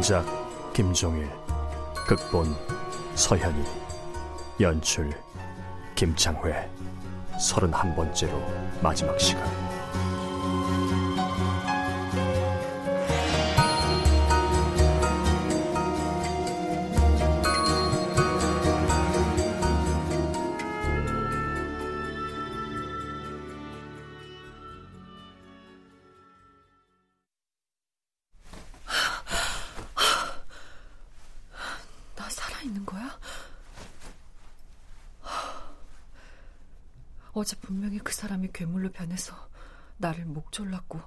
원작 김종일 극본 서현이 연출 김창회. 서른한 번째로 마지막 시간 어제 분명히 그 사람이 괴물로 변해서 나를 목 졸랐고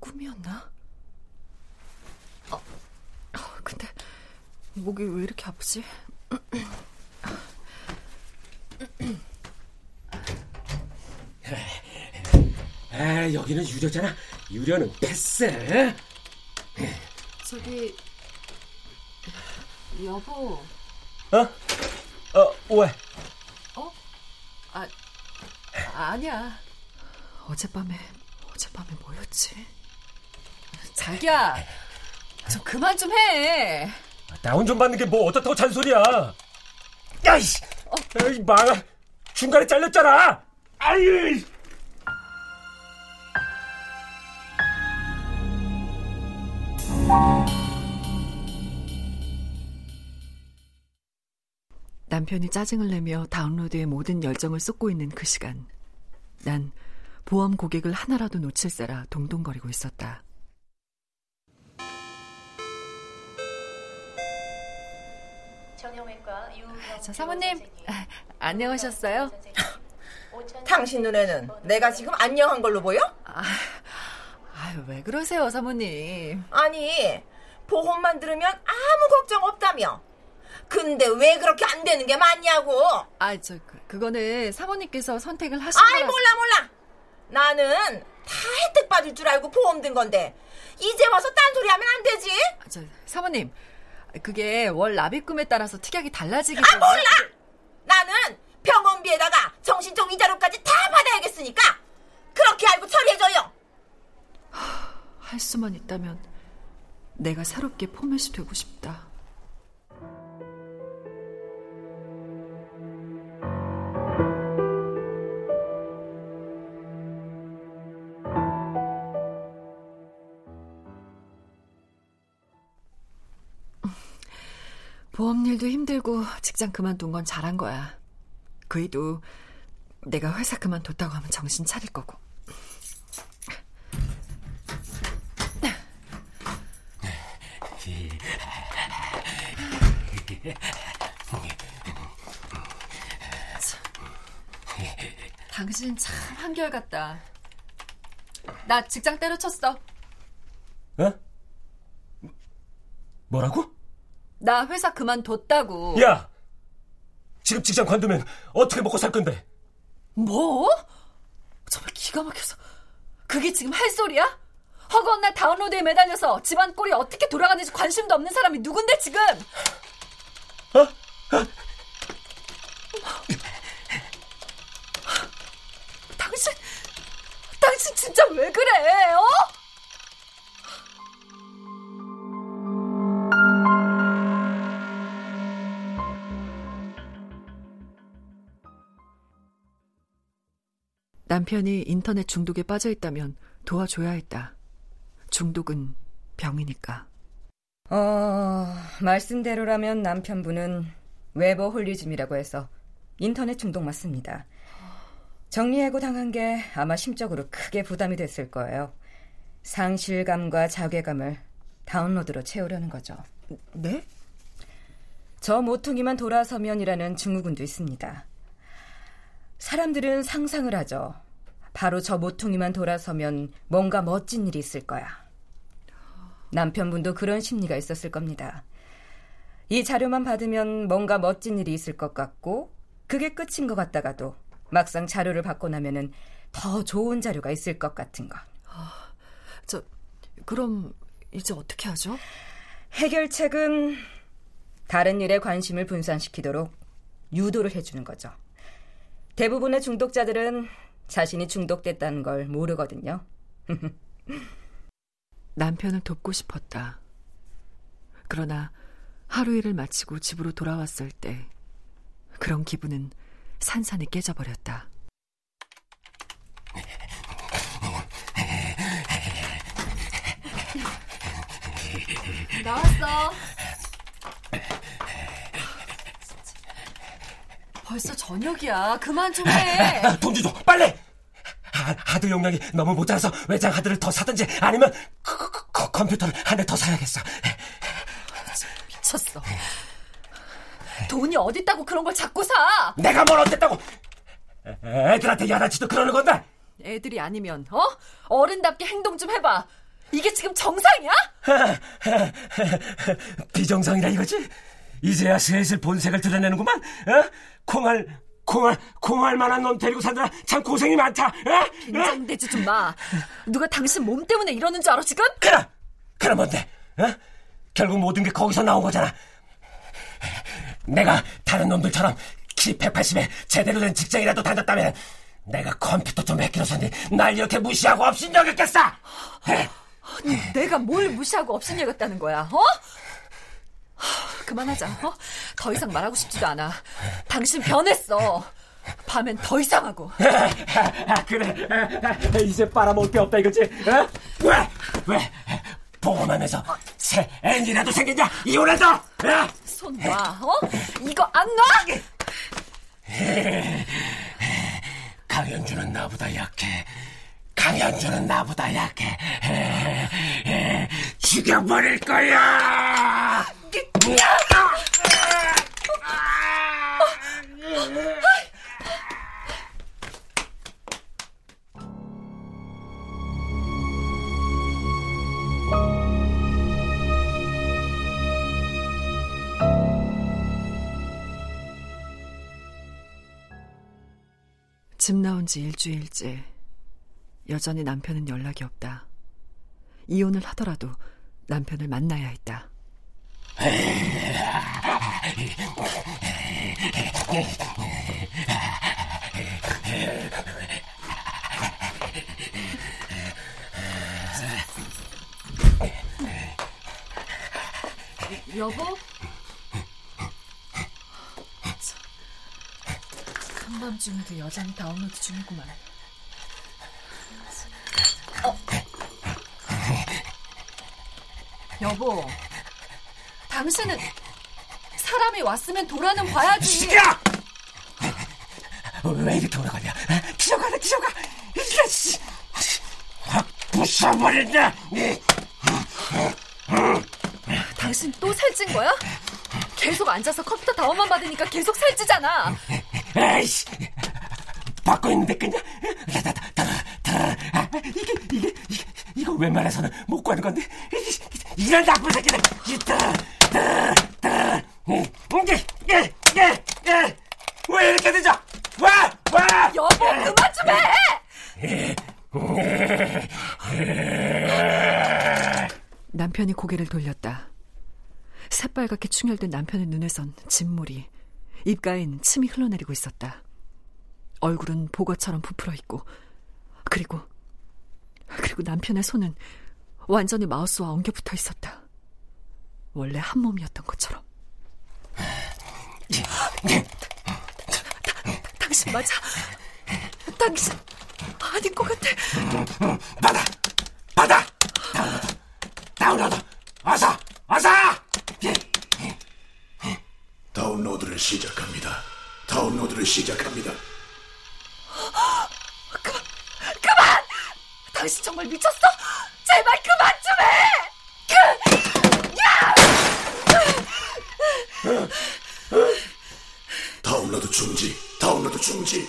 꿈이었나? 어, 어, 근데 목이 왜 이렇게 아프지? 아, 여기는 유료잖아. 유료는 패스. 저기 여보 어? 어, 왜? 아 아니야 어젯밤에 어젯밤에 뭐였지? 자기야 좀 그만 좀 해 다운 좀 받는 게 뭐 어떻다고 잔소리야. 야이씨! 에이, 망아. 중간에 잘렸잖아. 아유! 남편이 짜증을 내며 다운로드에 모든 열정을 쏟고 있는 그 시간, 난 보험 고객을 하나라도 놓칠세라 동동거리고 있었다. 저 사모님, 아, 안녕하셨어요? 당신 눈에는 내가 지금 안녕한 걸로 보여? 아유, 왜 그러세요, 사모님? 아니, 보험만 들으면 아무 걱정 없다며. 근데 왜 그렇게 안 되는 게 맞냐고. 아, 저, 그, 그거는 사모님께서 선택을 하신 아이, 거라 몰라, 몰라. 나는 다 혜택 받을 줄 알고 보험 든 건데, 이제 와서 딴소리 하면 안 되지? 아, 저, 사모님, 그게 월 납입금에 따라서 특약이 달라지기 아, 때문에. 몰라! 나는 병원비에다가 정신적 위자료까지 다 받아야겠으니까, 그렇게 알고 처리해줘요. 할 수만 있다면 내가 새롭게 포맷이 되고 싶다. 보험 일도 힘들고 직장 그만둔 건 잘한 거야. 그이도 내가 회사 그만뒀다고 하면 정신 차릴 거고. 당신 참 한결같다. 나 직장 때려쳤어. 어? 뭐라고? 나 회사 그만뒀다고. 야! 지금 직장 관두면 어떻게 먹고 살 건데? 뭐? 정말 기가 막혀서. 그게 지금 할 소리야? 허구한 날 다운로드에 매달려서 집안 꼴이 어떻게 돌아가는지 관심도 없는 사람이 누군데 지금? 남편이 인터넷 중독에 빠져 있다면 도와줘야 했다. 중독은 병이니까. 어, 말씀대로라면 남편분은 webaholism이라고 해서 인터넷 중독 맞습니다. 정리해고 당한 게 아마 심적으로 크게 부담이 됐을 거예요. 상실감과 자괴감을 다운로드로 채우려는 거죠. 네? 저 모퉁이만 돌아서면이라는 증후군도 있습니다. 사람들은 상상을 하죠. 바로 저 모퉁이만 돌아서면 뭔가 멋진 일이 있을 거야. 남편분도 그런 심리가 있었을 겁니다. 이 자료만 받으면 뭔가 멋진 일이 있을 것 같고, 그게 끝인 것 같다가도 막상 자료를 받고 나면은 더 좋은 자료가 있을 것 같은 거. 저, 그럼 이제 어떻게 하죠? 해결책은 다른 일에 관심을 분산시키도록 유도를 해주는 거죠. 대부분의 중독자들은 자신이 중독됐다는 걸 모르거든요. 남편을 돕고 싶었다. 그러나 하루 일을 마치고 집으로 돌아왔을 때 그런 기분은 산산이 깨져버렸다. 나왔어. 벌써 저녁이야. 그만 좀 해. 아, 돈 주죠, 빨리! 하, 하드 용량이 너무 모자라서 외장 하드를 더 사든지 아니면 그, 그, 그, 컴퓨터를 한 대 더 사야겠어. 미쳤어. 돈이 어딨다고 그런 걸 자꾸 사? 내가 뭘 어쨌다고! 애들한테 야단치도 그러는 건데! 애들이 아니면 어? 어른답게 행동 좀 해봐. 이게 지금 정상이야? 비정상이라 이거지? 이제야 슬슬 본색을 드러내는구만. 어? 콩알 콩알 콩알 만한 놈 데리고 산다라 참 고생이 많다. 어? 긴장되지 좀 마. 누가 당신 몸 때문에 이러는 줄 알아 지금? 그럼 그럼 뭔데? 어? 결국 모든 게 거기서 나온 거잖아. 내가 다른 놈들처럼 키 180에 제대로 된 직장이라도 다녔다면 내가 컴퓨터 좀 샀니 날 이렇게 무시하고 없인 여겼겠어. 아니, 내가 뭘 무시하고 없인 여겼다는 거야? 어? 그만하자. 어? 더 이상 말하고 싶지도 않아. 당신 변했어. 밤엔 더 이상하고. 그래. 이제 빨아먹을 게 없다 이거지? 어? 왜? 왜? 보험하면서 새 애인이라도 생겼냐? 이혼해서? 어? 손 놔. 어? 이거 안 놔? 강현주는 나보다 약해. 강현주는 나보다 약해. 죽여버릴 거야. 집 나온 지 일주일째. 여전히 남편은 연락이 없다. 이혼을 하더라도 남편을 만나야 했다. 여보? 한밤중에도 여전히 다운로드 중이구만. 어. 여보, 당신은 사람이 왔으면 돌아는 봐야지. 야! 왜 이렇게 오래 걸려? 기어가라 기어가. 이게 씨. 확 부숴버린다. 당신 또 살찐 거야? 계속 앉아서 컴퓨터 다운만 받으니까 계속 살찌잖아. 에이씨. 받고 있는데 그냥. 이게 이게 이게 이게 이거 웬만해서는 못 구하는 건데 이- 이런 나쁜 새끼들 이게 예. 왜 이렇게 늦어 와! 와! 여보 그만 좀 해! 남편이 고개를 돌렸다. 새빨갛게 충혈된 남편의 눈에선 진물이, 입가엔 침이 흘러내리고 있었다. 얼굴은 보거처럼 부풀어 있고, 그리고, 그리고 남편의 손은 완전히 마우스와 엉겨 붙어 있었다. 원래 한 몸이었던 것처럼. 다- 당신 맞아. 당신 아닌 것 같아. 받아! 받아! 다운로드! 다운로드! 어서! 어서! 예. 다운로드를 시작합니다. 다운로드를 시작합니다. 그만! 당신 정말 미쳤어? 제발 그만 좀 해! 다운로드 중지. 다운로드 중지.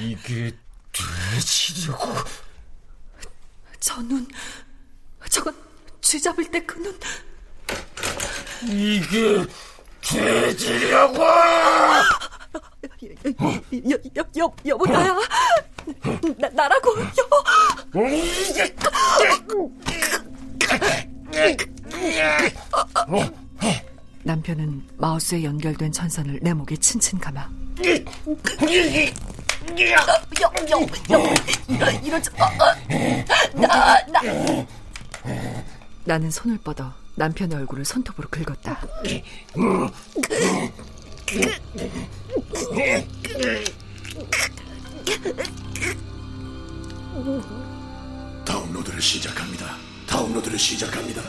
이게 돼지려고 저 눈, 저건 쥐 잡을 때 그 눈. 이게 돼지려고 여, 여, 여, 여보, 나야. 나, 나라고, 여보. 이게 남편은 마우스에 연결된 전선을 내 목에 친친 감아. 여, 여, 여, 이러지 마. 나, 나. 나는 손을 뻗어 남편의 얼굴을 손톱으로 긁었다. 다운로드를 시작합니다. 다운로드를 시작합니다.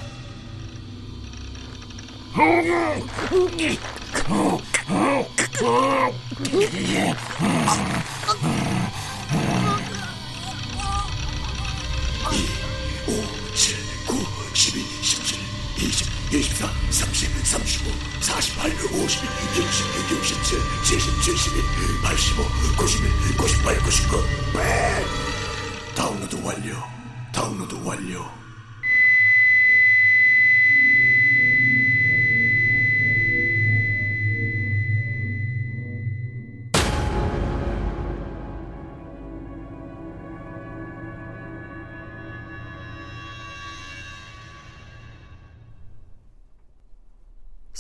20, 24, 30, 35, 48, 52, 60, 67, 70, 71, 85, 91, 98, 99, 100. 다운로드 완료. 다운로드 완료.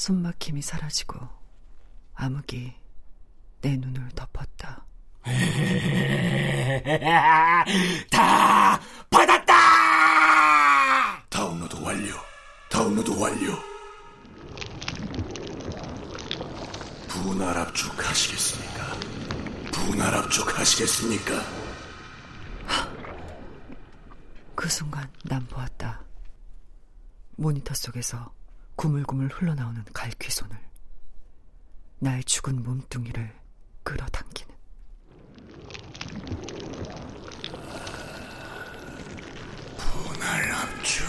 숨막힘이 사라지고 암흑이 내 눈을 덮었다. 다 받았다 다운로드 완료. 다운로드 완료. 분할 압축하시겠습니까? 분할 압축하시겠습니까? 그 순간 난 보았다. 모니터 속에서 구물구물 흘러나오는 갈퀴 손을 나의 죽은 몸뚱이를 끌어당기는 분할 압축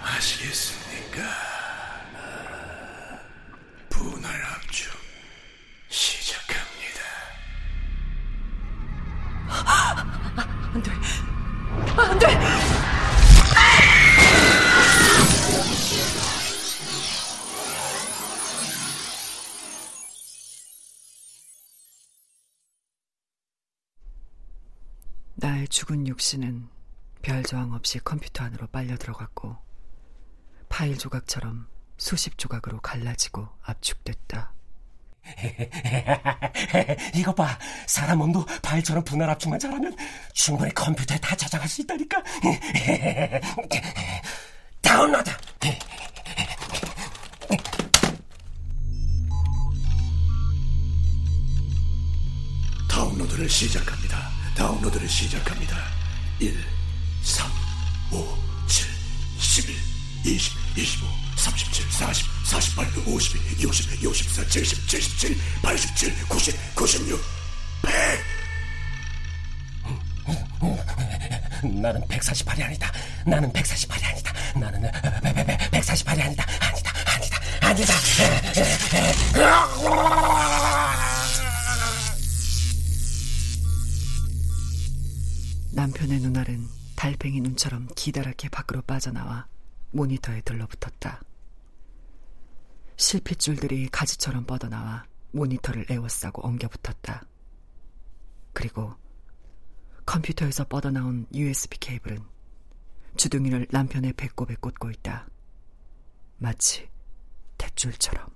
하시겠습니까? 나의 죽은 육신은 별 저항 없이 컴퓨터 안으로 빨려 들어갔고 파일 조각처럼 수십 조각으로 갈라지고 압축됐다. 이것 봐 사람 몸도 발처럼 분할 압축만 잘하면 충분히 컴퓨터에 다 저장할 수 있다니까 다운로드 다운로드를 시작합니다. 다운로드를 시작합니다. 1, 3, 5, 7, 11, 20, 25, 37, 40, 48, 52, 60, 64, 70, 77, 87, 90, 96, 100. 나는 148이 아니다. 나는 148이 아니다. 나는 148이 아니다. 아니다 아니다 아니다 남편의 눈알은 달팽이 눈처럼 기다랗게 밖으로 빠져나와 모니터에 들러붙었다. 실핏줄들이 가지처럼 뻗어나와 모니터를 에워싸고 엉겨붙었다. 그리고 컴퓨터에서 뻗어나온 USB 케이블은 주둥이를 남편의 배꼽에 꽂고 있다. 마치 탯줄처럼.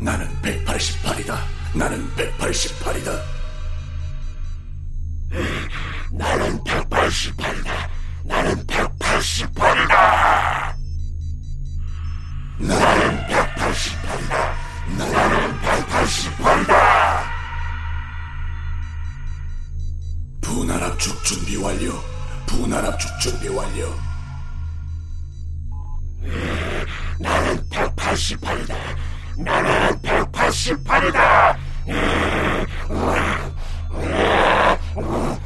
나는 188이다. 나는 188이다. 나는 188이다. 나는 188이다. 나는 188이다. 나는 188이다. 분할 압축 준비 완료. 분할 압축 준비 완료. 나는 188이다. 나는 188이다. Ugh.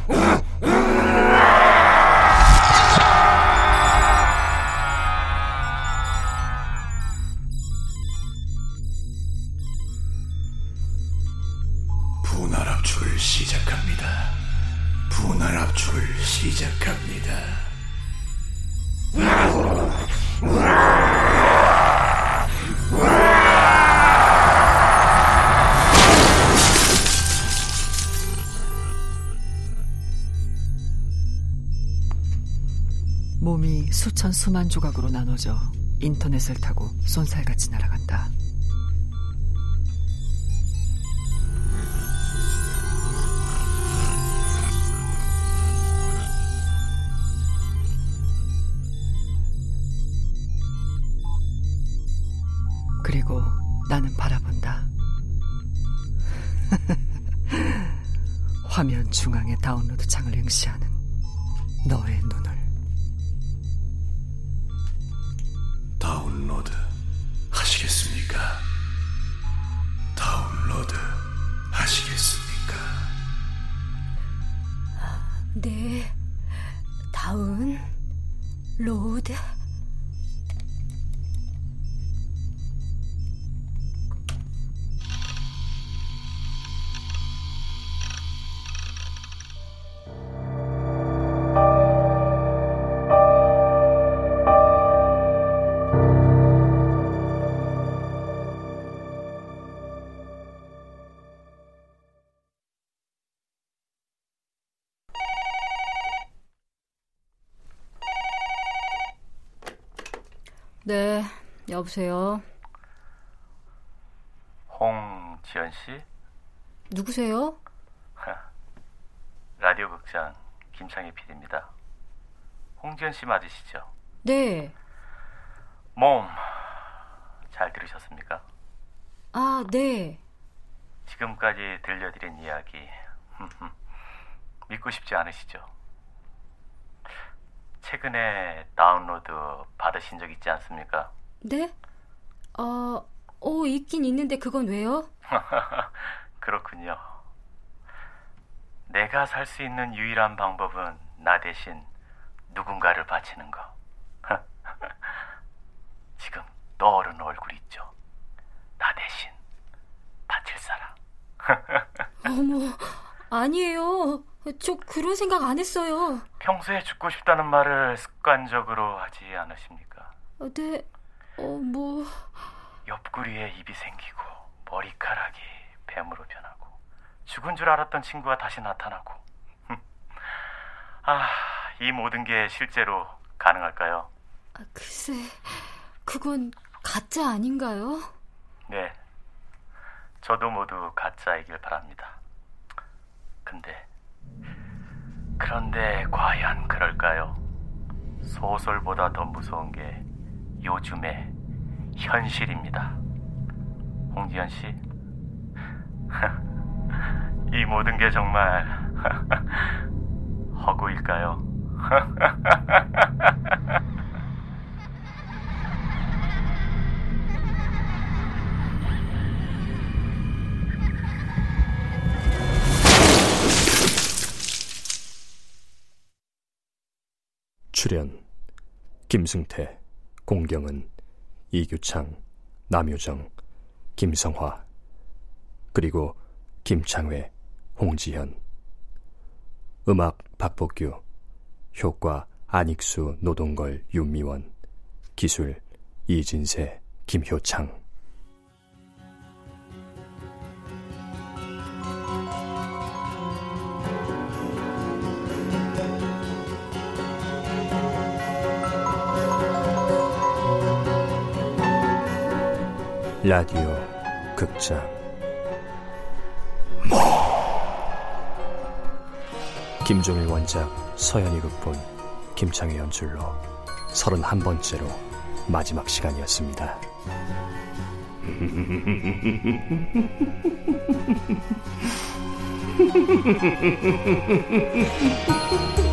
몸이 수천 수만 조각으로 나눠져 인터넷을 타고 쏜살같이 날아간다. 하시겠습니까? 네. 다운, 로드. 네, 여보세요. 홍지연 씨? 누구세요? 라디오 극장 김창희 PD입니다. 홍지연 씨 맞으시죠? 네. 몸 잘 들으셨습니까? 아, 네. 지금까지 들려드린 이야기 믿고 싶지 않으시죠? 최근에 다운로드 받으신 적 있지 않습니까? 네? 어, 어, 있긴 있는데 그건 왜요? 그렇군요. 내가 살 수 있는 유일한 방법은 나 대신 누군가를 바치는 거. 지금 떠오르는 얼굴 있죠? 나 대신 바칠 사람. 어머, 아니에요. 저 그런 생각 안 했어요. 평소에 죽고 싶다는 말을 습관적으로 하지 않으십니까? 어, 네, 어, 뭐. 옆구리에 입이 생기고 머리카락이 뱀으로 변하고 죽은 줄 알았던 친구가 다시 나타나고 아, 이 모든 게 실제로 가능할까요? 아, 글쎄, 그건 가짜 아닌가요? 네. 저도 모두 가짜이길 바랍니다. 근데, 그런데 과연 그럴까요? 소설보다 더 무서운 게 요즘의 현실입니다. 홍지연 씨, 이 모든 게 정말 허구일까요? 출연 김승태, 공경은, 이규창, 남효정, 김성화 그리고 김창회, 홍지현 음악 박복규, 효과 안익수, 노동걸, 윤미원, 기술 이진세, 김효창. 라디오 극장 김종일 원작 서현이 극본 김창희 연출로 31번째로 마지막 시간이었습니다.